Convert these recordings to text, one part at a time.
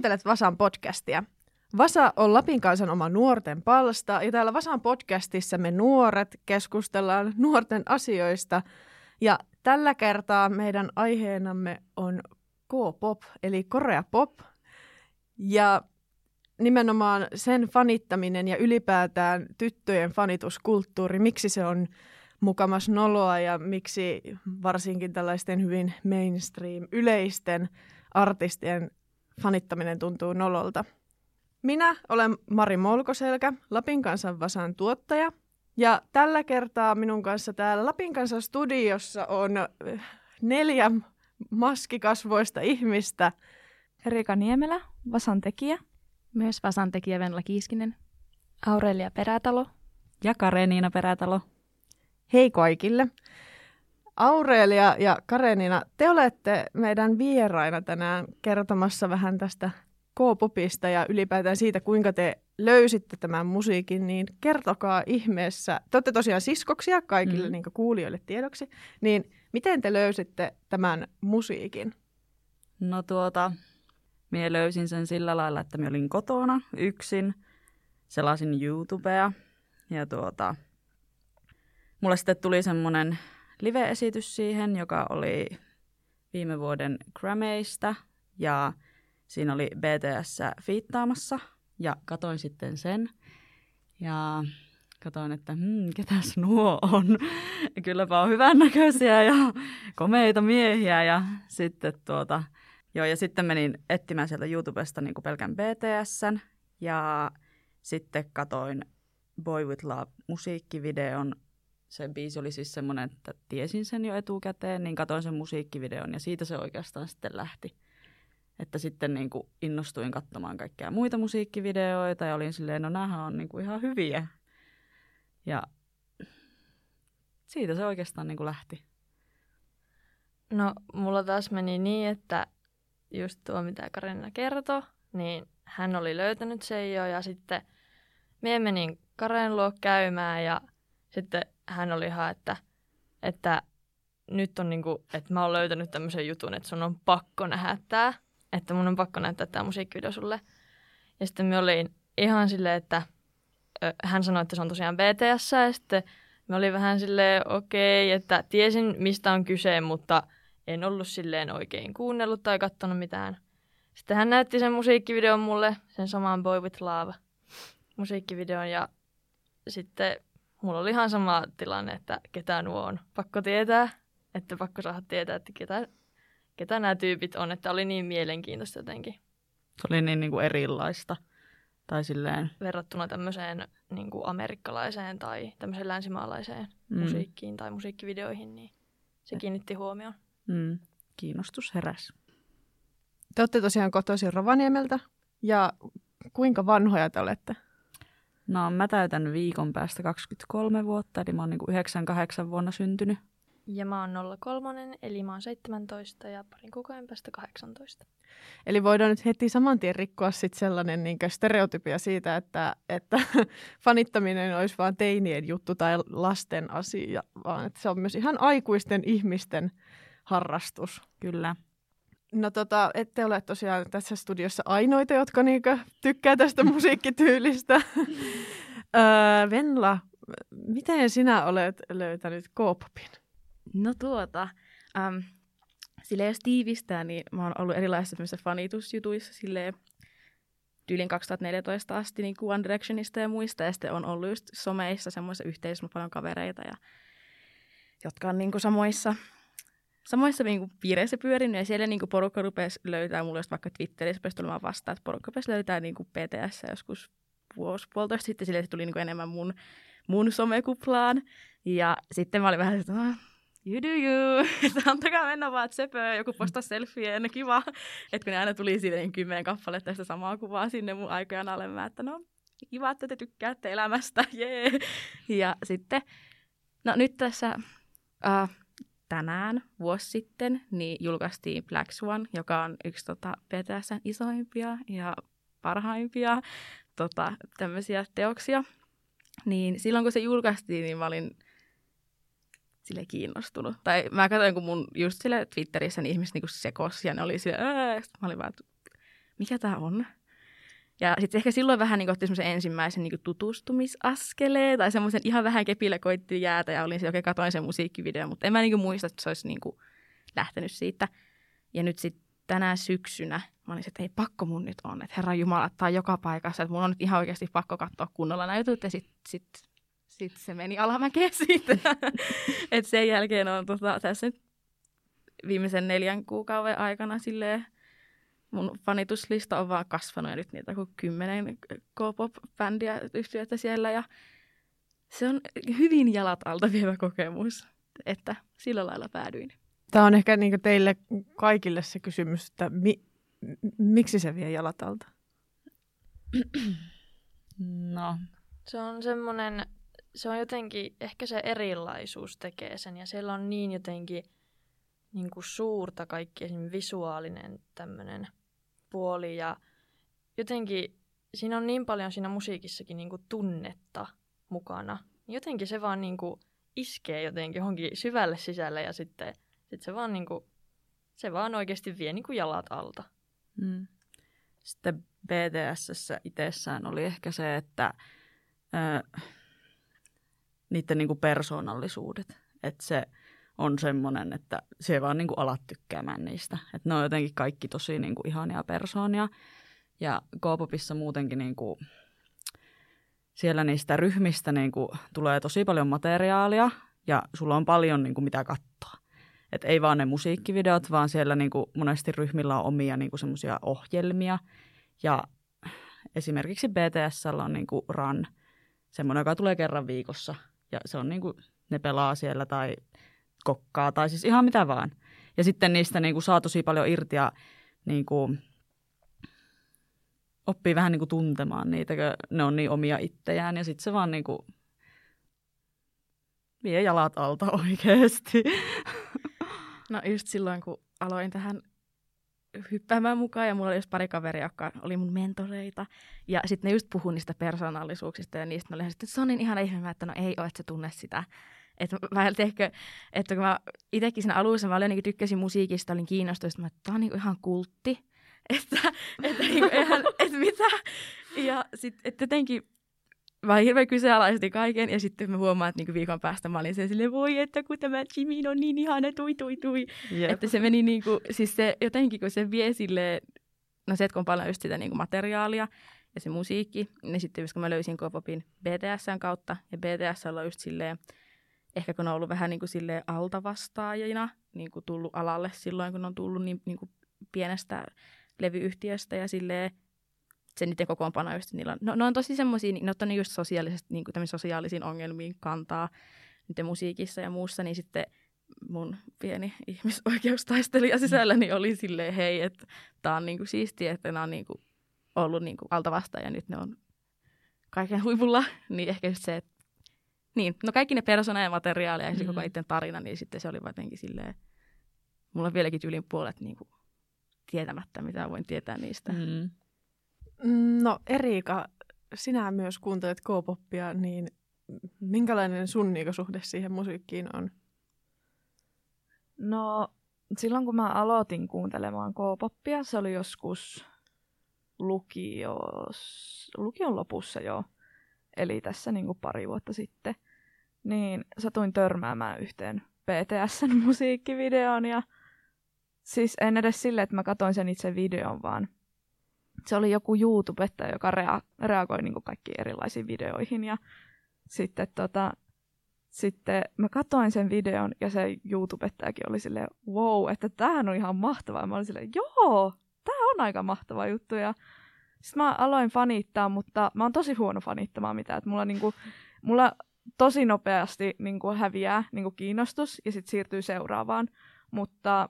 Kuuntelet Vasan podcastia. Vasa on Lapin kansan oma nuorten palsta ja täällä Vasan podcastissa me nuoret keskustellaan nuorten asioista. Ja tällä kertaa meidän aiheenamme on K-pop eli Korea pop. Ja nimenomaan sen fanittaminen ja ylipäätään tyttöjen fanituskulttuuri, miksi se on mukamas noloa ja miksi varsinkin tällaisten hyvin mainstream yleisten artistien fanittaminen tuntuu nololta. Minä olen Mari Molkoselkä, Lapin kansan Vasan tuottaja. Ja tällä kertaa minun kanssa täällä Lapin kansan studiossa on eh, neljä maskikasvoista ihmistä. Erika Niemelä, Vasan tekijä. Myös Vasan tekijä Venla Kiiskinen. Aurelia Perätalo. Ja Kareniina Perätalo. Hei kaikille. Aurelia ja Karenina, te olette meidän vieraina tänään kertomassa vähän tästä K-popista ja ylipäätään siitä, kuinka te löysitte tämän musiikin, niin kertokaa ihmeessä. Te olette tosiaan siskoksia kaikille mm. niin kuulijoille tiedoksi, niin miten te löysitte tämän musiikin? No tuota, minä löysin sen sillä lailla, että minä olin kotona yksin, selasin YouTubea ja tuota, mulle sitten tuli semmoinen live-esitys siihen, joka oli viime vuoden Grammyista ja siinä oli BTS fiittaamassa. Ja katoin sitten sen. Ja katoin, että hmm, ketäs nuo on. Kylläpä on hyvännäköisiä ja komeita miehiä. Ja sitten tuota, joo ja sitten menin etsimään sieltä YouTubesta niin kuin pelkän BTSn ja sitten katoin Boy With Love musiikkivideon se biisi oli siis semmoinen, että tiesin sen jo etukäteen, niin katsoin sen musiikkivideon ja siitä se oikeastaan sitten lähti. Että sitten niin kuin innostuin katsomaan kaikkia muita musiikkivideoita ja olin silleen, no näähän on niin kuin ihan hyviä. Ja siitä se oikeastaan niin kuin lähti. No mulla taas meni niin, että just tuo mitä Karina kertoi, niin hän oli löytänyt sen jo ja sitten me menin Karen luo käymään ja sitten hän oli ihan, että, että nyt on niinku, että mä oon löytänyt tämmöisen jutun, että sun on pakko nähdä tää, että mun on pakko näyttää tämä musiikkivideo sulle. Ja sitten me olin ihan silleen, että hän sanoi, että se on tosiaan BTS, ja sitten me olin vähän silleen, okei, okay, että tiesin mistä on kyse, mutta en ollut silleen oikein kuunnellut tai katsonut mitään. Sitten hän näytti sen musiikkivideon mulle, sen saman Boy With Love musiikkivideon, ja sitten mulla oli ihan sama tilanne, että ketä nuo on. Pakko tietää, että pakko saada tietää, että ketä, ketä nämä tyypit on, että oli niin mielenkiintoista jotenkin. Se oli niin, niin kuin erilaista. Tai silleen... Verrattuna tämmöiseen niin kuin amerikkalaiseen tai tämmöiseen länsimaalaiseen mm. musiikkiin tai musiikkivideoihin, niin se kiinnitti huomioon. Mm. Kiinnostus heräs. Te olette tosiaan kotoisin Rovaniemeltä. Ja kuinka vanhoja te olette? No mä täytän viikon päästä 23 vuotta, eli mä oon niin 98 vuonna syntynyt. Ja mä oon 03, eli mä oon 17 ja parin kuukauden päästä 18. Eli voidaan nyt heti saman tien rikkoa sit sellainen niin stereotypia siitä, että, että fanittaminen olisi vain teinien juttu tai lasten asia, vaan että se on myös ihan aikuisten ihmisten harrastus. Kyllä. No tota, ette ole tosiaan tässä studiossa ainoita, jotka niinkö tykkää tästä musiikkityylistä. Öö, Venla, miten sinä olet löytänyt K-popin? No tuota, ähm, sille jos tiivistää, niin mä oon ollut erilaisissa fanitusjutuissa silleen, tyylin 2014 asti niin One Directionista ja muista, ja sitten on ollut just someissa semmoisissa yhteisöissä paljon kavereita, ja, jotka on niin kuin samoissa samoissa niin piireissä pyörinyt ja siellä niin kuin porukka rupesi löytää, mulle vaikka Twitterissä rupesi tulemaan vastaan, että porukka rupesi löytää niin kuin PTS joskus vuosi puolitoista sitten, sille se tuli niin kuin enemmän mun, mun somekuplaan. Ja sitten mä olin vähän että ah, you do you, että antakaa mennä vaan tsepöön, joku postaa selfie, ennen kiva. Että kun ne aina tuli siitä niin kymmenen kappaletta tästä samaa kuvaa sinne mun aikojen alle, mä että no kiva, että te tykkäätte elämästä, jee. Ja sitten, no nyt tässä uh, tänään, vuosi sitten, niin julkaistiin Black Swan, joka on yksi tota, BTSn isoimpia ja parhaimpia tota, tämmöisiä teoksia. Niin silloin kun se julkaistiin, niin mä olin sille kiinnostunut. Tai mä katsoin, kun mun just sille Twitterissä niin ihmiset niinku sekos ja ne oli sille, mä olin vaan, mikä tämä on? Ja sitten ehkä silloin vähän niin otti semmoisen ensimmäisen niin tutustumisaskeleen tai semmoisen ihan vähän kepillä koitti jäätä ja olin se, okei, katoin sen musiikkivideo, mutta en mä niin muista, että se olisi niin lähtenyt siitä. Ja nyt sitten tänä syksynä mä olin että ei pakko mun nyt on, että Herra Jumala, on joka paikassa, että mun on nyt ihan oikeasti pakko katsoa kunnolla jutut ja sitten sit, sit se meni alamäkeen siitä. että sen jälkeen on tota, tässä nyt viimeisen neljän kuukauden aikana silleen mun fanituslista on vaan kasvanut ja nyt niitä kuin kymmenen K-pop-bändiä yhtiöitä siellä ja se on hyvin jalat alta vievä kokemus, että sillä lailla päädyin. Tämä on ehkä niin teille kaikille se kysymys, että mi- miksi se vie jalat alta? No. Se on semmoinen, se on jotenkin, ehkä se erilaisuus tekee sen ja siellä on niin jotenkin niin kuin suurta kaikki esimerkiksi visuaalinen tämmöinen puoli ja jotenkin siinä on niin paljon siinä musiikissakin niin kuin tunnetta mukana. Jotenkin se vaan niin kuin iskee jotenkin johonkin syvälle sisälle ja sitten sit se vaan niin kuin, se vaan oikeasti vie niin kuin jalat alta. Mm. Sitten BTS itsessään oli ehkä se, että ö, niiden niin kuin persoonallisuudet, että se on semmoinen, että se vaan niin kuin alat tykkäämään niistä. Että ne on jotenkin kaikki tosi niin kuin ihania persoonia. Ja K-popissa muutenkin niin kuin, siellä niistä ryhmistä niin kuin, tulee tosi paljon materiaalia ja sulla on paljon niin kuin, mitä katsoa. Et ei vaan ne musiikkivideot, vaan siellä niin kuin, monesti ryhmillä on omia niin kuin, semmoisia ohjelmia. Ja esimerkiksi BTS on niin kuin, Run, semmoinen, joka tulee kerran viikossa. Ja se on niin kuin, ne pelaa siellä tai kokkaa tai siis ihan mitä vaan. Ja sitten niistä niin kuin saa tosi paljon irti ja niin kuin, oppii vähän niin kuin tuntemaan niitä, kun ne on niin omia itseään ja sitten se vaan niin kuin, vie jalat alta oikeasti. No just silloin, kun aloin tähän hyppäämään mukaan ja mulla oli just pari kaveria, jotka oli mun mentoreita. Ja sitten ne just puhui niistä persoonallisuuksista ja niistä ne oli sitten, että se on niin ihana ihme, että no ei ole, että sä tunne sitä. Että mä ehkä, että kun mä itsekin siinä alussa, mä olin, tykkäsin musiikista, olin kiinnostunut, että tämä on niin ihan kultti. Että, että, niin kuin, että mitä. Ja sitten että jotenkin mä hirveän kyseenalaisesti kaiken ja sitten mä huomaan, että niinku viikon päästä mä olin silleen, voi että kun tämä Jimin on niin ihana, tui tui tui. Yep. Että se meni niinku, siis se jotenkin kun se vie silleen, no se, että kun on paljon just sitä niinku materiaalia ja se musiikki, niin sitten kun mä löysin K-popin BTSn kautta ja BTS on just silleen, ehkä kun on ollut vähän niin kuin silleen altavastaajina, niin kuin tullut alalle silloin, kun on tullut niin, niin kuin pienestä levyyhtiöstä ja silleen se niiden kokoonpano just niillä on, no, ne on tosi semmoisia, ne on just sosiaalisesti, niin kuin sosiaalisiin ongelmiin kantaa niiden musiikissa ja muussa, niin sitten mun pieni ihmisoikeustaistelija sisälläni oli silleen, hei, että tää on niinku siistiä, että nämä on niinku ollut niinku altavasta ja nyt ne on kaiken huipulla, niin ehkä just se, että niin, no kaikki ne persona ja materiaaleja ja mm-hmm. koko itse tarina, niin sitten se oli jotenkin silleen, mulla on vieläkin tyylin puolet niin kuin, tietämättä, mitä voin tietää niistä. Mm. No Erika, sinä myös kuuntelet K-poppia, niin minkälainen sun suhde siihen musiikkiin on? No silloin kun mä aloitin kuuntelemaan K-poppia, se oli joskus lukios, lukion lopussa jo eli tässä niin kuin pari vuotta sitten, niin satuin törmäämään yhteen BTSn musiikkivideon ja siis en edes sille, että mä katsoin sen itse videon, vaan se oli joku YouTubettaja, joka rea- reagoi niin kaikkiin erilaisiin videoihin ja sitten tota, sitten mä katsoin sen videon ja se YouTubettajakin oli silleen, wow, että tämähän on ihan mahtavaa. mä olin silleen, joo, tämä on aika mahtava juttu ja sitten mä aloin fanittaa, mutta mä oon tosi huono fanittamaan mitään. Että mulla, niinku, mulla tosi nopeasti niinku häviää niinku kiinnostus ja sitten siirtyy seuraavaan. Mutta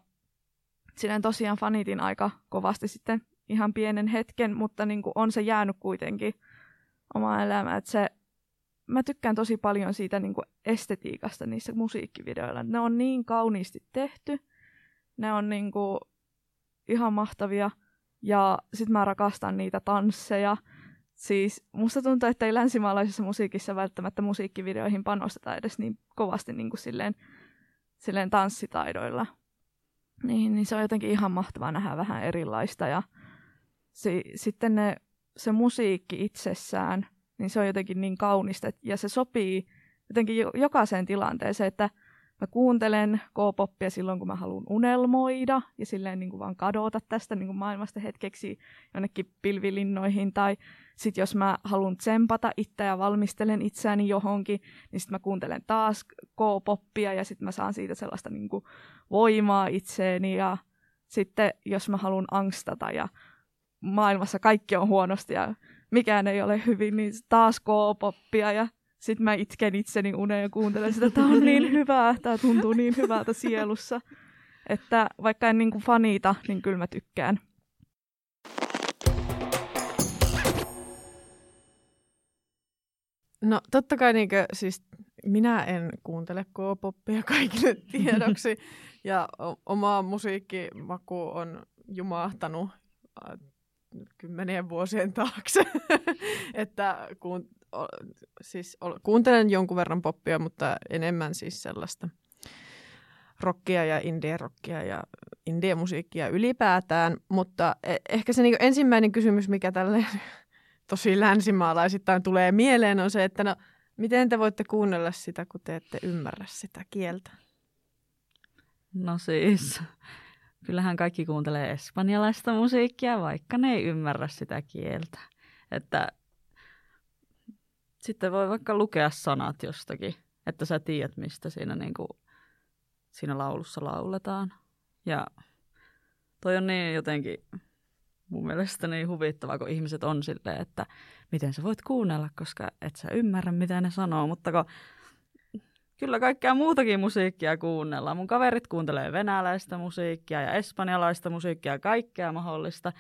sinä tosiaan fanitin aika kovasti sitten ihan pienen hetken, mutta niinku on se jäänyt kuitenkin oma elämä. Että se, mä tykkään tosi paljon siitä niinku estetiikasta niissä musiikkivideoilla. Ne on niin kauniisti tehty. Ne on niinku ihan mahtavia. Ja sitten mä rakastan niitä tansseja. Siis musta tuntuu, että ei länsimaalaisessa musiikissa välttämättä musiikkivideoihin panosteta edes niin kovasti niin kuin silleen, silleen tanssitaidoilla. Niin, niin se on jotenkin ihan mahtavaa nähdä vähän erilaista ja si, sitten ne, se musiikki itsessään, niin se on jotenkin niin kaunista ja se sopii jotenkin jo, jokaiseen tilanteeseen, että mä kuuntelen K-poppia silloin, kun mä haluan unelmoida ja silleen niin kuin vaan kadota tästä niin kuin maailmasta hetkeksi jonnekin pilvilinnoihin. Tai sitten jos mä haluan tsempata itseä ja valmistelen itseäni johonkin, niin sitten mä kuuntelen taas K-poppia ja sitten mä saan siitä sellaista niin kuin voimaa itseeni. Ja sitten jos mä haluan angstata ja maailmassa kaikki on huonosti ja mikään ei ole hyvin, niin taas K-poppia ja sitten mä itken itseni uneen ja kuuntelen sitä, että tämä on niin hyvää, tämä tuntuu niin hyvältä sielussa. Että vaikka en niin kuin fanita, niin kyllä mä tykkään. No totta kai niinkö, siis minä en kuuntele K-poppia kaikille tiedoksi ja oma musiikkimaku on jumahtanut äh, kymmenien vuosien taakse, että kun siis kuuntelen jonkun verran poppia, mutta enemmän siis sellaista rockia ja indie-rockia ja indie-musiikkia ylipäätään. Mutta e- ehkä se niinku ensimmäinen kysymys, mikä tälle tosi länsimaalaisittain tulee mieleen, on se, että no, miten te voitte kuunnella sitä, kun te ette ymmärrä sitä kieltä? No siis, kyllähän kaikki kuuntelee espanjalaista musiikkia, vaikka ne ei ymmärrä sitä kieltä. Että sitten voi vaikka lukea sanat jostakin, että sä tiedät, mistä siinä, niin kuin, siinä laulussa lauletaan. Ja toi on niin jotenkin mun mielestä niin huvittavaa, kun ihmiset on silleen, että miten sä voit kuunnella, koska et sä ymmärrä, mitä ne sanoo. Mutta kun kyllä kaikkea muutakin musiikkia kuunnellaan. Mun kaverit kuuntelee venäläistä musiikkia ja espanjalaista musiikkia kaikkea mahdollista.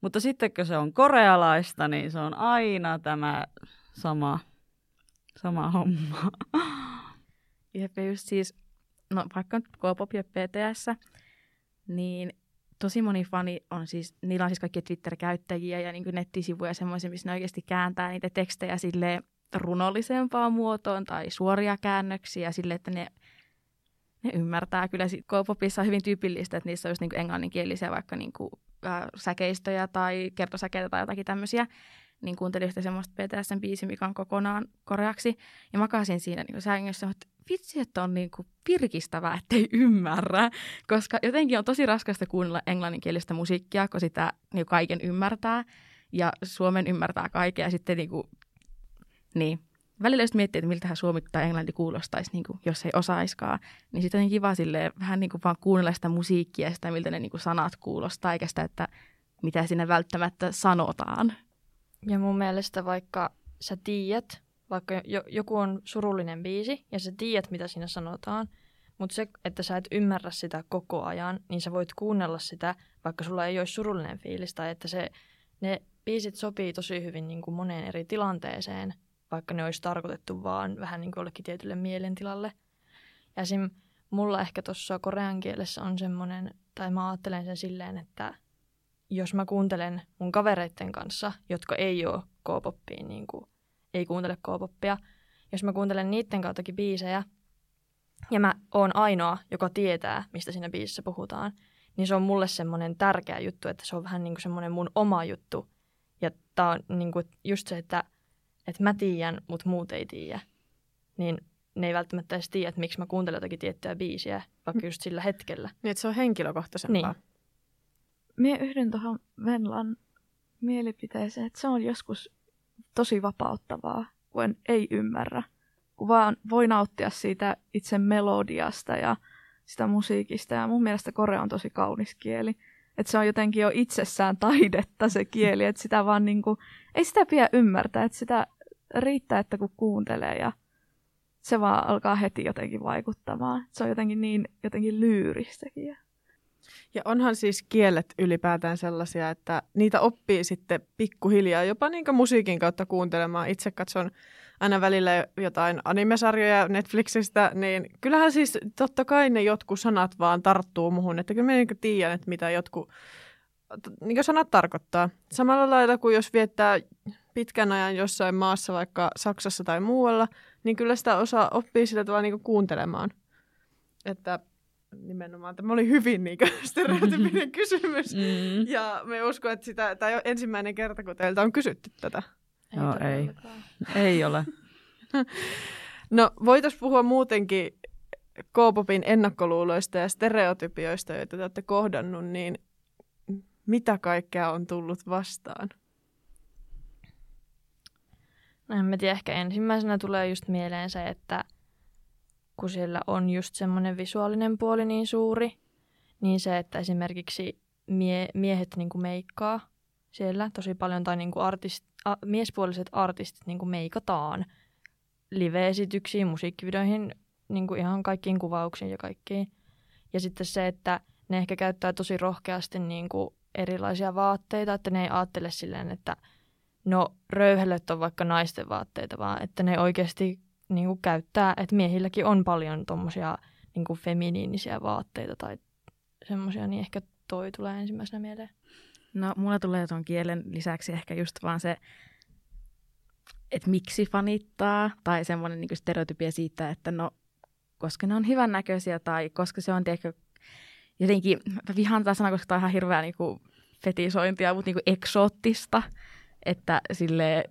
Mutta sitten kun se on korealaista, niin se on aina tämä sama, sama homma. Jep, just siis, no vaikka nyt K-pop ja PTS, niin tosi moni fani on siis, niillä on siis kaikki Twitter-käyttäjiä ja niin nettisivuja semmoisia, missä ne oikeasti kääntää niitä tekstejä sille runollisempaan muotoon tai suoria käännöksiä sille, että ne, ne ymmärtää. Kyllä K-popissa on hyvin tyypillistä, että niissä just niin englanninkielisiä vaikka niin kuin, äh, säkeistöjä tai kertosäkeitä tai jotakin tämmöisiä niin kuuntelin sitä semmoista BTSn biisi, mikä on kokonaan koreaksi. Ja makasin siinä niin sängyssä, että vitsi, että on niin kuin pirkistävää, ettei ymmärrä. Koska jotenkin on tosi raskasta kuunnella englanninkielistä musiikkia, kun sitä niin kaiken ymmärtää. Ja Suomen ymmärtää kaiken ja sitten niin kuin, niin. Välillä just miettii, että miltähän suomi tai englanti kuulostaisi, niin kuin, jos ei osaiskaan. Niin sitten on kiva silleen, vähän niin kuin vaan kuunnella sitä musiikkia ja sitä, miltä ne niin kuin sanat kuulostaa, eikä sitä, että mitä sinne välttämättä sanotaan. Ja mun mielestä vaikka sä tiedät, vaikka joku on surullinen biisi ja sä tiedät, mitä siinä sanotaan, mutta se, että sä et ymmärrä sitä koko ajan, niin sä voit kuunnella sitä, vaikka sulla ei olisi surullinen fiilis, tai että se, ne biisit sopii tosi hyvin niin kuin moneen eri tilanteeseen, vaikka ne olisi tarkoitettu vaan vähän niin kuin jollekin tietylle mielentilalle. Ja esim. mulla ehkä tuossa korean kielessä on semmoinen, tai mä ajattelen sen silleen, että jos mä kuuntelen mun kavereiden kanssa, jotka ei ole K-poppiin, niin kuin, ei kuuntele K-poppia, jos mä kuuntelen niiden kauttakin biisejä, ja mä oon ainoa, joka tietää, mistä siinä biisissä puhutaan, niin se on mulle semmoinen tärkeä juttu, että se on vähän niin kuin semmoinen mun oma juttu. Ja tää on niin kuin just se, että, että mä tiedän, mutta muut ei tiedä. Niin ne ei välttämättä edes tiedä, että miksi mä kuuntelen jotakin tiettyä biisiä, vaikka just sillä hetkellä. Niin, että se on henkilökohtaisempaa. Niin. Mie yhdyn tuohon Venlan mielipiteeseen, että se on joskus tosi vapauttavaa, kun ei ymmärrä. Kun vaan voi nauttia siitä itse melodiasta ja sitä musiikista. Ja mun mielestä korea on tosi kaunis kieli. Että se on jotenkin jo itsessään taidetta se kieli, että sitä vaan niinku, ei sitä pidä ymmärtää, että sitä riittää, että kun kuuntelee ja se vaan alkaa heti jotenkin vaikuttamaan. Se on jotenkin niin jotenkin lyyristäkin. Ja onhan siis kielet ylipäätään sellaisia, että niitä oppii sitten pikkuhiljaa jopa niin musiikin kautta kuuntelemaan. Itse katson aina välillä jotain animesarjoja Netflixistä, niin kyllähän siis totta kai ne jotkut sanat vaan tarttuu muhun. Että kyllä mä niin tiedän, että mitä jotkut niin sanat tarkoittaa. Samalla lailla kuin jos viettää pitkän ajan jossain maassa, vaikka Saksassa tai muualla, niin kyllä sitä osaa oppii sillä tavalla niin kuuntelemaan. Että nimenomaan. Tämä oli hyvin niin stereotypinen kysymys. Mm. Ja me uskon, että sitä, tämä ei ole ensimmäinen kerta, kun teiltä on kysytty tätä. Joo, ei. Ei ole. No, voitaisiin puhua muutenkin K-popin ennakkoluuloista ja stereotypioista, joita te olette kohdannut, niin mitä kaikkea on tullut vastaan? En mä tiedä, ehkä ensimmäisenä tulee just mieleen se, että kun siellä on just semmoinen visuaalinen puoli niin suuri, niin se, että esimerkiksi mie- miehet niinku meikkaa siellä tosi paljon, tai niinku artist, a, miespuoliset artistit niinku meikataan live-esityksiin, musiikkivideoihin, niinku ihan kaikkiin kuvauksiin ja kaikkiin. Ja sitten se, että ne ehkä käyttää tosi rohkeasti niinku erilaisia vaatteita, että ne ei ajattele silleen, että no röyhelöt on vaikka naisten vaatteita, vaan että ne oikeasti niin kuin käyttää, että miehilläkin on paljon tommosia niin feminiinisiä vaatteita tai semmoisia, niin ehkä toi tulee ensimmäisenä mieleen. No, mulla tulee tuon kielen lisäksi ehkä just vaan se, että miksi fanittaa, tai semmoinen niin stereotypia siitä, että no, koska ne on hyvännäköisiä, tai koska se on tiedätkö, jotenkin, mä vihaan tätä sanaa, koska tämä on ihan hirveä niin kuin, fetisointia, mutta niin kuin eksoottista, että sille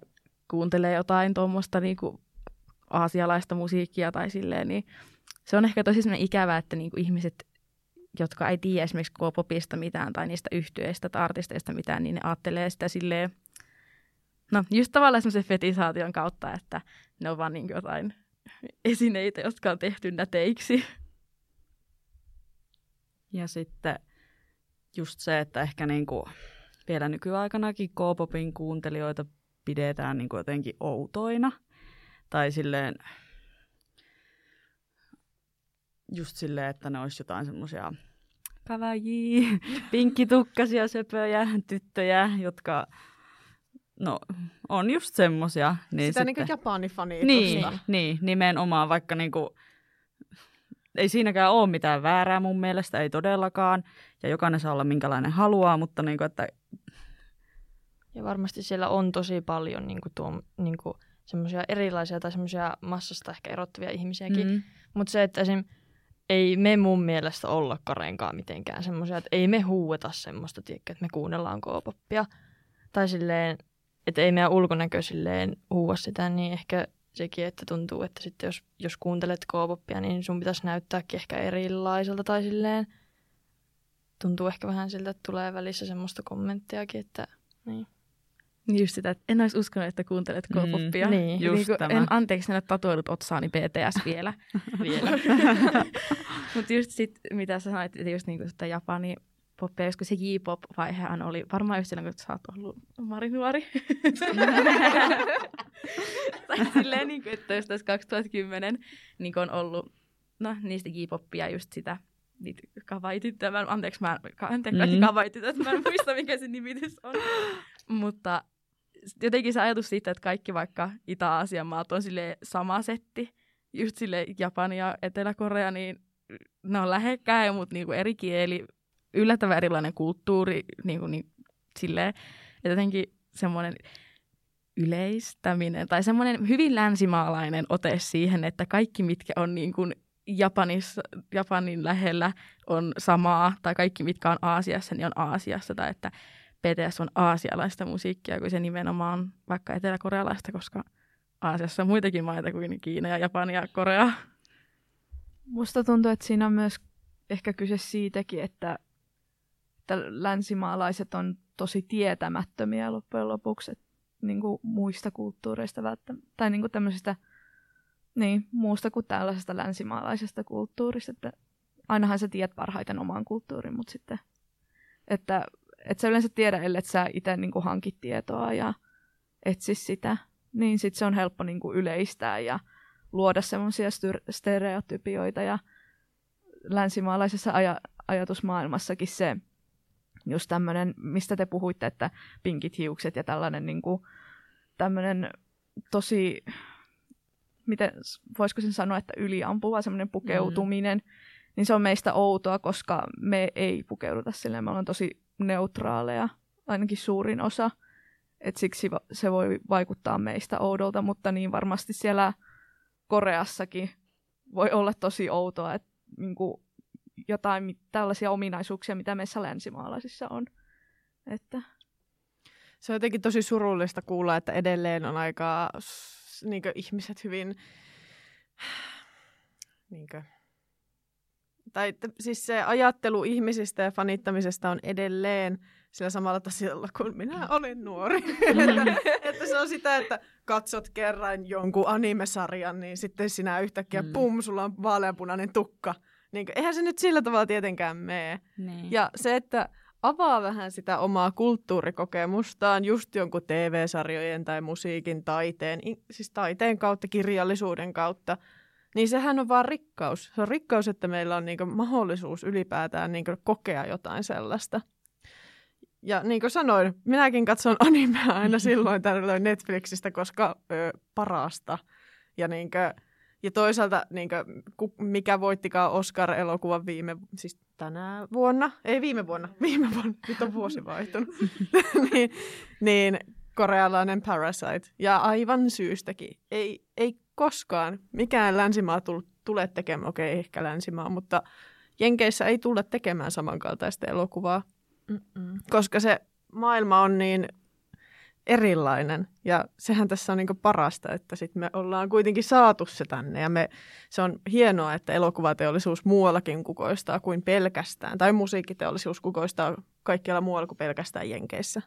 kuuntelee jotain tuommoista niin kuin, aasialaista musiikkia tai silleen, niin se on ehkä tosi semmoinen ikävä, että niin kuin, ihmiset jotka ei tiedä esimerkiksi K-popista mitään tai niistä yhtyeistä tai artisteista mitään, niin ne ajattelee sitä silleen, no just tavallaan semmoisen fetisaation kautta, että ne on vaan niin jotain esineitä, jotka on tehty näteiksi. Ja sitten just se, että ehkä niinku vielä nykyaikanakin K-popin kuuntelijoita pidetään niinku jotenkin outoina. Tai silleen, just silleen, että ne olisi jotain semmoisia kavajia, pinkkitukkasia söpöjä tyttöjä, jotka no, on just semmosia. Niin Sitä sitten, niin Japani-fanitusta. niin, niin, nimenomaan, vaikka niinku, ei siinäkään ole mitään väärää mun mielestä, ei todellakaan. Ja jokainen saa olla minkälainen haluaa, mutta niinku, että Ja varmasti siellä on tosi paljon niin kuin tuo, niin kuin, semmoisia erilaisia tai semmoisia massasta ehkä erottuvia ihmisiäkin. mm, Mutta se, että esim. ei me mun mielestä olla Karenkaan mitenkään semmoisia, että ei me huueta semmoista, tiedätkö, että me kuunnellaan K-poppia. Tai silleen, että ei meidän ulkonäkö silleen huua sitä, niin ehkä sekin, että tuntuu, että sitten jos, jos kuuntelet K-poppia, niin sun pitäisi näyttääkin ehkä erilaiselta tai silleen. Tuntuu ehkä vähän siltä, että tulee välissä semmoista kommenttiakin, että niin. Niin just sitä, että en olisi uskonut, että kuuntelet Mm, K-poppia. niin, Ja just niinku, tämä. en, anteeksi, en ole tatuoinut otsaani BTS vielä. Vielä. Mutta just sit, mitä sä sanoit, että just niinku sitä Japani poppia, koska se J-pop-vaihehan oli varmaan just silloin, kun sä oot ollut Mari nuori. tai silleen, niin kuin, että jos tässä 2010 niin on ollut no, niistä J-poppia just sitä niitä kavaityttöjä. Anteeksi, mä, anteeksi, kaikki Mm. kavaitytöt, mä en muista, mikä se nimitys on. Mutta jotenkin se ajatus siitä, että kaikki vaikka Itä-Aasian maat on sille sama setti, just sille Japani ja Etelä-Korea, niin ne on lähekkäin, mutta niinku eri kieli, yllättävän erilainen kulttuuri, niinku, niin, silleen, että jotenkin semmoinen yleistäminen tai semmoinen hyvin länsimaalainen ote siihen, että kaikki mitkä on niin kuin Japanissa, Japanin lähellä on samaa tai kaikki mitkä on Aasiassa, niin on Aasiassa tai että BTS on aasialaista musiikkia kuin se nimenomaan on vaikka eteläkorealaista, koska Aasiassa on muitakin maita kuin Kiina ja Japani ja Korea. Musta tuntuu, että siinä on myös ehkä kyse siitäkin, että, että länsimaalaiset on tosi tietämättömiä loppujen lopuksi että, niin kuin muista kulttuureista välttämättä, tai niin kuin tämmöisestä niin, muusta kuin tällaisesta länsimaalaisesta kulttuurista. Että ainahan sä tiedät parhaiten oman kulttuurin, mutta sitten, että et sä yleensä tiedä, ellei sä itse niin kuin hankit tietoa ja etsi sitä, niin sitten se on helppo niin kuin yleistää ja luoda semmoisia stereotypioita ja länsimaalaisessa aja- ajatusmaailmassakin se just tämmöinen, mistä te puhuitte, että pinkit hiukset ja tällainen niin kuin, tämmöinen tosi, miten, voisiko sen sanoa, että yliampuva semmoinen pukeutuminen, mm. niin se on meistä outoa, koska me ei pukeuduta silleen, me ollaan tosi neutraaleja, ainakin suurin osa, että siksi se voi vaikuttaa meistä oudolta, mutta niin varmasti siellä Koreassakin voi olla tosi outoa, että niin jotain tällaisia ominaisuuksia, mitä meissä länsimaalaisissa on. Että Se on jotenkin tosi surullista kuulla, että edelleen on aika niin ihmiset hyvin... Niin kuin, tai siis se ajattelu ihmisistä ja fanittamisesta on edelleen sillä samalla tasolla kuin minä olen nuori. että, että se on sitä, että katsot kerran jonkun animesarjan, niin sitten sinä yhtäkkiä, mm. pum, sulla on vaaleanpunainen tukka. Niin, eihän se nyt sillä tavalla tietenkään mene. Niin. Ja se, että avaa vähän sitä omaa kulttuurikokemustaan just jonkun TV-sarjojen tai musiikin, taiteen, siis taiteen kautta, kirjallisuuden kautta, niin sehän on vaan rikkaus. Se on rikkaus, että meillä on niinku mahdollisuus ylipäätään niinku kokea jotain sellaista. Ja niin kuin sanoin, minäkin katson animea aina silloin tällöin Netflixistä, koska ö, parasta. Ja, niin kuin, ja toisaalta, niin kuin, mikä voittikaan Oscar-elokuvan viime, siis tänä vuonna, ei viime vuonna, viime vuonna, nyt on vuosi vaihtunut, niin, niin korealainen Parasite. Ja aivan syystäkin. Ei, ei koskaan mikään länsimaa tule tekemään, okei okay, ehkä länsimaa, mutta Jenkeissä ei tulla tekemään samankaltaista elokuvaa Mm-mm. koska se maailma on niin erilainen. Ja sehän tässä on niin parasta, että sit me ollaan kuitenkin saatu se tänne. Ja me, se on hienoa, että elokuvateollisuus muuallakin kukoistaa kuin pelkästään. Tai musiikkiteollisuus kukoistaa kaikkialla muualla kuin pelkästään Jenkeissä.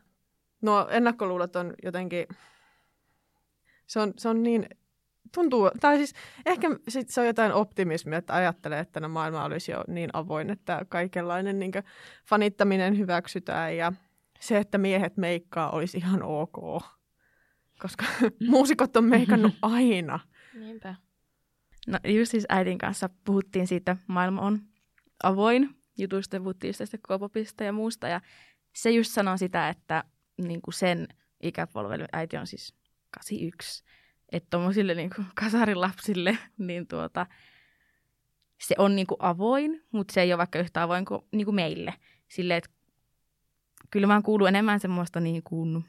Nuo ennakkoluulot on jotenkin... Se on, se on niin tuntuu, tai siis ehkä sit se on jotain optimismia, että ajattelee, että no maailma olisi jo niin avoin, että kaikenlainen niin fanittaminen hyväksytään ja se, että miehet meikkaa olisi ihan ok, koska muusikot on meikannut aina. Niinpä. No just siis äidin kanssa puhuttiin siitä, että maailma on avoin jutuista, puhuttiin just tästä ja muusta ja se just sanoo sitä, että niin kuin sen ikäpolvelle, äiti on siis 81, että tuommoisille niin kasarilapsille, niin tuota, se on niin kuin avoin, mutta se ei ole vaikka yhtä avoin kuin, niin kuin meille. Sille, että kyllä mä kuulu enemmän semmoista niin kuin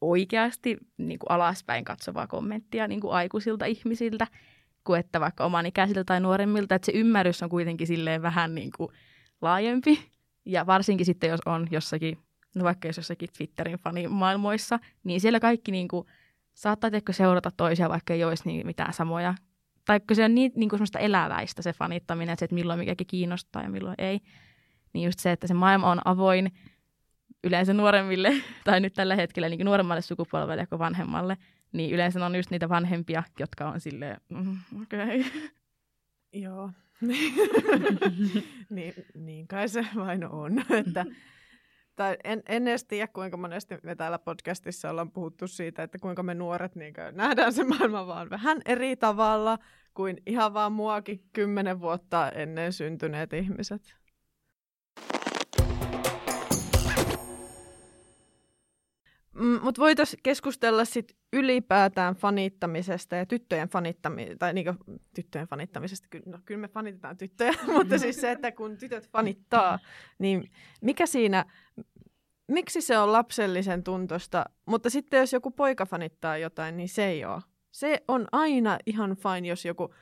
oikeasti niin kuin alaspäin katsovaa kommenttia niin kuin aikuisilta ihmisiltä, kuin että vaikka oman ikäisiltä tai nuoremmilta, että se ymmärrys on kuitenkin silleen vähän niin kuin laajempi. Ja varsinkin sitten, jos on jossakin, no vaikka jos jossakin Twitterin fanimaailmoissa, niin siellä kaikki niin kuin saattaa teikö seurata toisia, vaikka ei olisi niin mitään samoja. Tai se on niin, niin kuin semmoista eläväistä se fanittaminen, että, se, että milloin mikäkin kiinnostaa ja milloin ei. Niin just se, että se maailma on avoin yleensä nuoremmille, tai nyt tällä hetkellä niin nuoremmalle sukupolvelle kuin vanhemmalle, niin yleensä on just niitä vanhempia, jotka on silleen, mm, okei. Okay. Joo. niin, niin kai se vain on, että tai en, en edes tiedä, kuinka monesti me täällä podcastissa ollaan puhuttu siitä, että kuinka me nuoret niin nähdään se maailma vaan vähän eri tavalla kuin ihan vaan muakin kymmenen vuotta ennen syntyneet ihmiset. Mutta voitaisiin keskustella sit ylipäätään fanittamisesta ja tyttöjen fanittamisesta, tai niinku, tyttöjen fanittamisesta, kyllä, no, kyllä me fanitetaan tyttöjä, mutta siis se, että kun tytöt fanittaa, niin mikä siinä, miksi se on lapsellisen tuntosta, mutta sitten jos joku poika fanittaa jotain, niin se ei ole. Se on aina ihan fine, jos joku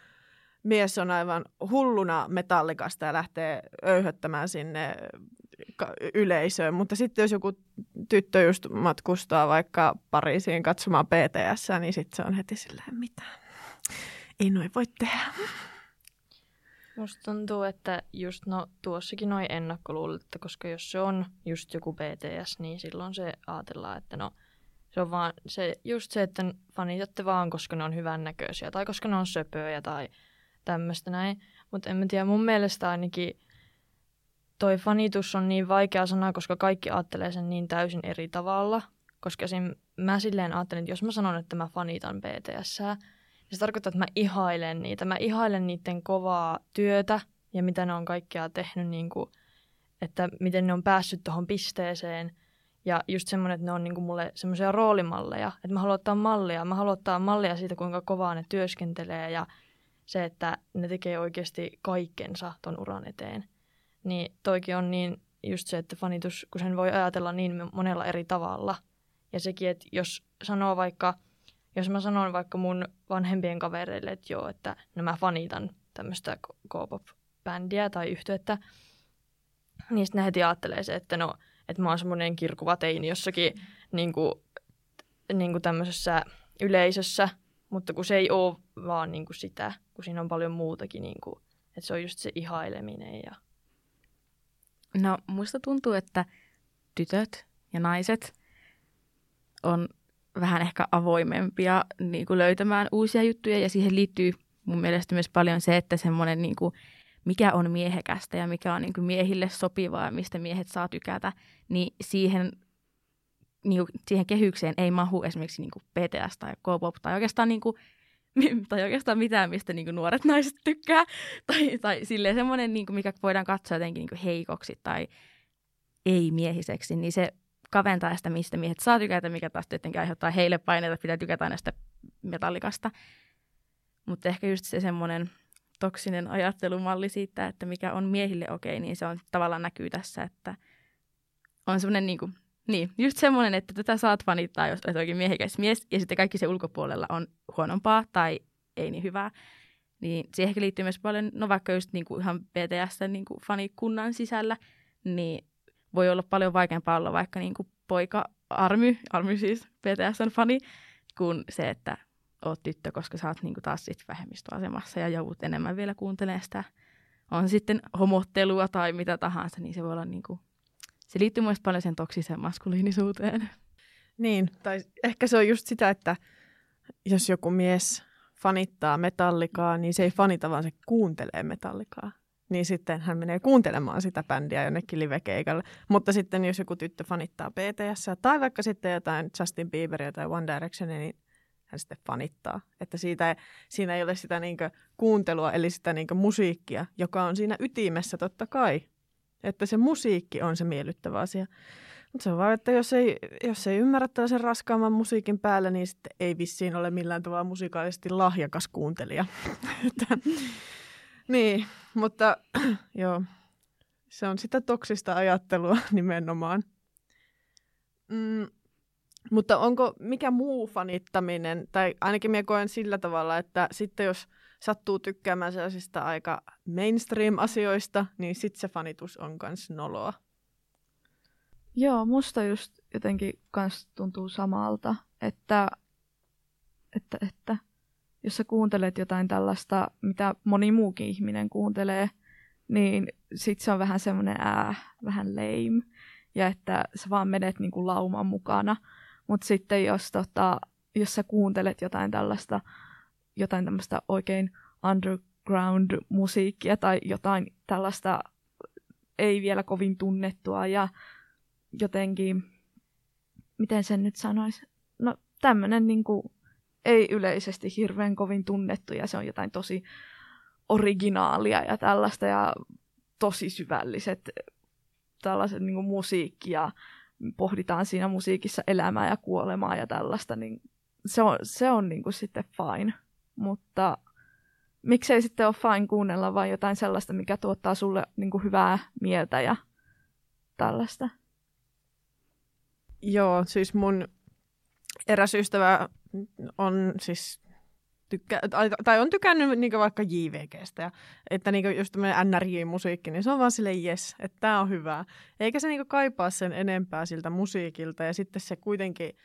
mies on aivan hulluna metallikasta ja lähtee öyhöttämään sinne yleisöön, mutta sitten jos joku tyttö just matkustaa vaikka Pariisiin katsomaan BTS, niin sitten se on heti silleen, mitä? Ei noin voi tehdä. Musta tuntuu, että just no tuossakin noin ennakkoluulet, koska jos se on just joku BTS, niin silloin se ajatellaan, että no se on vaan se, just se, että fanitatte vaan, koska ne on hyvännäköisiä tai koska ne on söpöjä tai tämmöistä näin. Mutta en mä tiedä, mun mielestä ainakin toi fanitus on niin vaikea sana, koska kaikki ajattelee sen niin täysin eri tavalla. Koska esim. mä silleen ajattelen, että jos mä sanon, että mä fanitan BTS, niin se tarkoittaa, että mä ihailen niitä. Mä ihailen niiden kovaa työtä ja mitä ne on kaikkea tehnyt, niin kuin, että miten ne on päässyt tuohon pisteeseen. Ja just semmoinen, että ne on niin kuin mulle semmoisia roolimalleja, että mä haluan ottaa mallia. Mä haluan ottaa mallia siitä, kuinka kovaa ne työskentelee ja se, että ne tekee oikeasti kaikkensa ton uran eteen. Niin toikin on niin just se, että fanitus, kun sen voi ajatella niin monella eri tavalla. Ja sekin, että jos sanoo vaikka, jos mä sanon vaikka mun vanhempien kavereille, että joo, että no mä fanitan tämmöistä K-pop bändiä tai yhtyettä, niin sitten ne heti ajattelee se, että no, että mä oon semmoinen kirkuva teini jossakin niin kuin, niin kuin tämmöisessä yleisössä, mutta kun se ei ole vaan niin kuin sitä, kun siinä on paljon muutakin, niin kuin, että se on just se ihaileminen. Ja... No, musta tuntuu, että tytöt ja naiset on vähän ehkä avoimempia niin kuin löytämään uusia juttuja ja siihen liittyy mun mielestä myös paljon se, että semmoinen niin kuin, mikä on miehekästä ja mikä on niin kuin miehille sopivaa ja mistä miehet saa tykätä, niin siihen, niin kuin, siihen kehykseen ei mahu esimerkiksi niin kuin BTS tai K-pop tai oikeastaan, niin kuin, tai oikeastaan mitään, mistä niin kuin nuoret naiset tykkää. Tai, tai silleen semmoinen, niin mikä voidaan katsoa jotenkin niin kuin heikoksi tai ei-miehiseksi, niin se kaventaa sitä, mistä miehet saa tykätä, mikä taas tietenkin aiheuttaa heille paineita, että pitää tykätä näistä metallikasta. Mutta ehkä just se semmoinen toksinen ajattelumalli siitä, että mikä on miehille okei, niin se on tavallaan näkyy tässä, että on semmoinen niin kuin, niin, just semmoinen, että tätä saat fanittaa, jos olet oikein miehekäs mies, ja sitten kaikki se ulkopuolella on huonompaa tai ei niin hyvää. Niin siihen ehkä liittyy myös paljon, no vaikka just niin kuin ihan BTS niin kuin fanikunnan sisällä, niin voi olla paljon vaikeampaa olla vaikka niin kuin poika Army, Army siis BTSn fani, kuin se, että oot tyttö, koska sä oot niin kuin taas sit vähemmistöasemassa ja joudut enemmän vielä kuuntelemaan sitä. On sitten homottelua tai mitä tahansa, niin se voi olla niin kuin, se liittyy myös paljon sen toksiseen maskuliinisuuteen. Niin, tai ehkä se on just sitä, että jos joku mies fanittaa metallikaa, niin se ei fanita, vaan se kuuntelee metallikaa niin sitten hän menee kuuntelemaan sitä bändiä jonnekin livekeikalle. Mutta sitten jos joku tyttö fanittaa BTS tai vaikka sitten jotain Justin Bieberia tai One Directionia, niin hän sitten fanittaa. Että siitä, siinä ei ole sitä niinkö kuuntelua, eli sitä niinkö musiikkia, joka on siinä ytimessä totta kai. Että se musiikki on se miellyttävä asia. Mutta se on vaan, että jos ei, jos ei ymmärrä tällaisen raskaamman musiikin päälle, niin sitten ei vissiin ole millään tavalla musikaalisesti lahjakas kuuntelija. Niin, mutta joo, se on sitä toksista ajattelua nimenomaan. Mm, mutta onko mikä muu fanittaminen, tai ainakin minä koen sillä tavalla, että sitten jos sattuu tykkäämään sellaisista aika mainstream-asioista, niin sitten se fanitus on myös noloa. Joo, musta just jotenkin kans tuntuu samalta, että, että, että jos sä kuuntelet jotain tällaista, mitä moni muukin ihminen kuuntelee, niin sit se on vähän semmoinen ää, vähän lame. Ja että sä vaan menet niinku lauman mukana. Mutta sitten jos, tota, jos sä kuuntelet jotain tällaista, jotain tämmöistä oikein underground-musiikkia tai jotain tällaista ei vielä kovin tunnettua ja jotenkin, miten sen nyt sanoisi, no tämmöinen niinku ei yleisesti hirveän kovin tunnettu ja se on jotain tosi originaalia ja tällaista ja tosi syvälliset tällaiset niin kuin musiikki ja pohditaan siinä musiikissa elämää ja kuolemaa ja tällaista, niin se on, se on niin kuin sitten fine. Mutta miksei sitten ole fine kuunnella vain jotain sellaista, mikä tuottaa sulle niin kuin hyvää mieltä ja tällaista. Joo, siis mun eräs ystävä on siis tykkä, tai on tykännyt niin vaikka JVGstä, ja, että niin just tämmöinen NRJ-musiikki, niin se on vaan silleen jes, että tämä on hyvää. Eikä se niin kaipaa sen enempää siltä musiikilta, ja sitten se kuitenkin,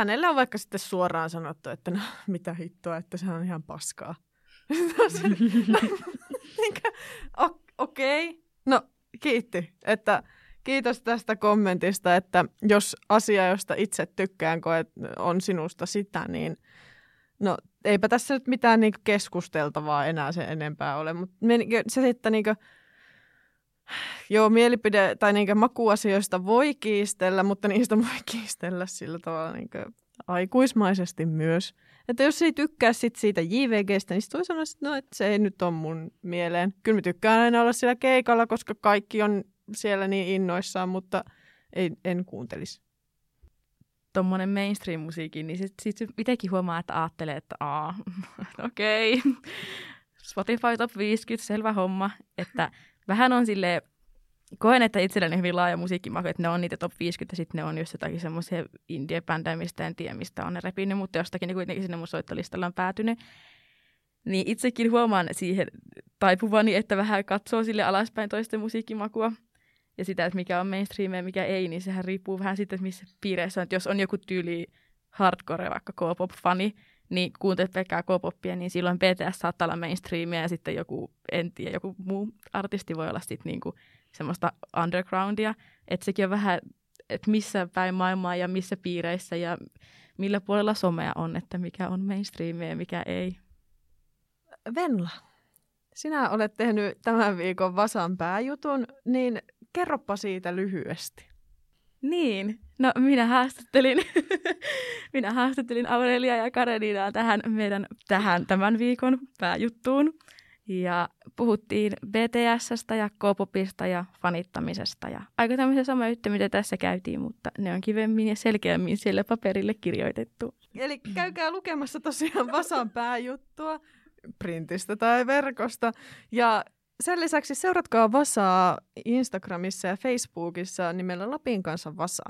hänellä on vaikka sitten suoraan sanottu, että no mitä hittoa, että se on ihan paskaa. Okei, okay. no kiitti, että kiitos tästä kommentista, että jos asia, josta itse tykkään, koet, on sinusta sitä, niin no eipä tässä nyt mitään niin keskusteltavaa enää sen enempää ole, mutta se sitten niin kuin, joo, mielipide tai niin makuasioista voi kiistellä, mutta niistä voi kiistellä sillä tavalla niin aikuismaisesti myös. Että jos ei tykkää sit siitä JVGstä, niin voi sanoa, että, no, että se ei nyt ole mun mieleen. Kyllä mä tykkään aina olla siellä keikalla, koska kaikki on siellä niin innoissaan, mutta ei, en kuuntelisi. Tuommoinen mainstream-musiikki, niin sitten sit itsekin huomaa, että ajattelee, että aa, okei, okay. Spotify Top 50, selvä homma. Että vähän on sille koen, että itselläni hyvin laaja musiikkimaku, että ne on niitä top 50, sitten ne on just jotakin semmoisia indie-bändejä, mistä en tiedä, mistä on ne repinyt, mutta jostakin ne kuitenkin sinne mun soittolistalle on päätynyt. Niin itsekin huomaan siihen taipuvani, että vähän katsoo sille alaspäin toisten musiikkimakua. Ja sitä, että mikä on mainstream ja mikä ei, niin sehän riippuu vähän siitä, että missä piireissä on. Että jos on joku tyyli hardcore, vaikka K-pop-fani, niin kuuntelet pelkkää K-popia, niin silloin BTS saattaa olla mainstreamia ja sitten joku, en tiedä, joku muu artisti voi olla sitten niinku semmoista undergroundia. Että sekin on vähän, että missä päin maailmaa ja missä piireissä ja millä puolella somea on, että mikä on mainstreamia ja mikä ei. Venla, sinä olet tehnyt tämän viikon Vasan pääjutun, niin kerropa siitä lyhyesti. Niin, no minä haastattelin, minä haastattelin Aurelia ja Kareninaa tähän meidän tähän tämän viikon pääjuttuun. Ja puhuttiin BTSstä ja K-popista ja fanittamisesta ja aika tämmöisiä samoja juttuja, mitä tässä käytiin, mutta ne on kivemmin ja selkeämmin siellä paperille kirjoitettu. Eli käykää lukemassa tosiaan Vasan pääjuttua printistä tai verkosta. Ja sen lisäksi seuratkaa Vasaa Instagramissa ja Facebookissa nimellä Lapin kanssa Vasa.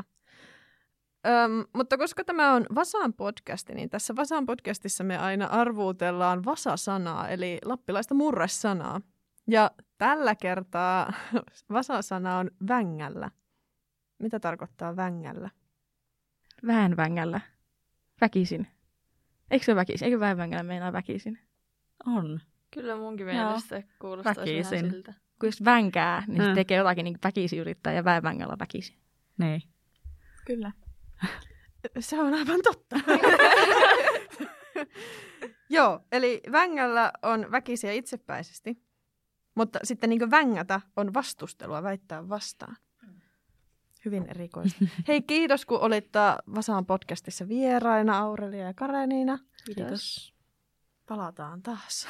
Öm, mutta koska tämä on Vasaan podcasti, niin tässä Vasaan podcastissa me aina arvuutellaan Vasa-sanaa, eli lappilaista murresanaa. Ja tällä kertaa Vasa-sana on vängällä. Mitä tarkoittaa vängällä? Vähän vängällä. Väkisin. Eikö se väkisin? Eikö vähän vängällä meinaa väkisin? On. Kyllä munkin Joo. mielestä kuulostaisi Väkisin. vähän siltä. Kun jos vänkää, niin se Mm. tekee jotakin niin väkisin yrittää ja vähän vängällä väkisin. Niin. Kyllä. Se on aivan totta. Joo, eli vängällä on väkisiä itsepäisesti, mutta sitten niin vängätä on vastustelua väittää vastaan. Hyvin erikoista. Hei, kiitos kun olit Vasaan podcastissa vieraina, Aurelia ja Kareniina. Kiitos. Palataan taas.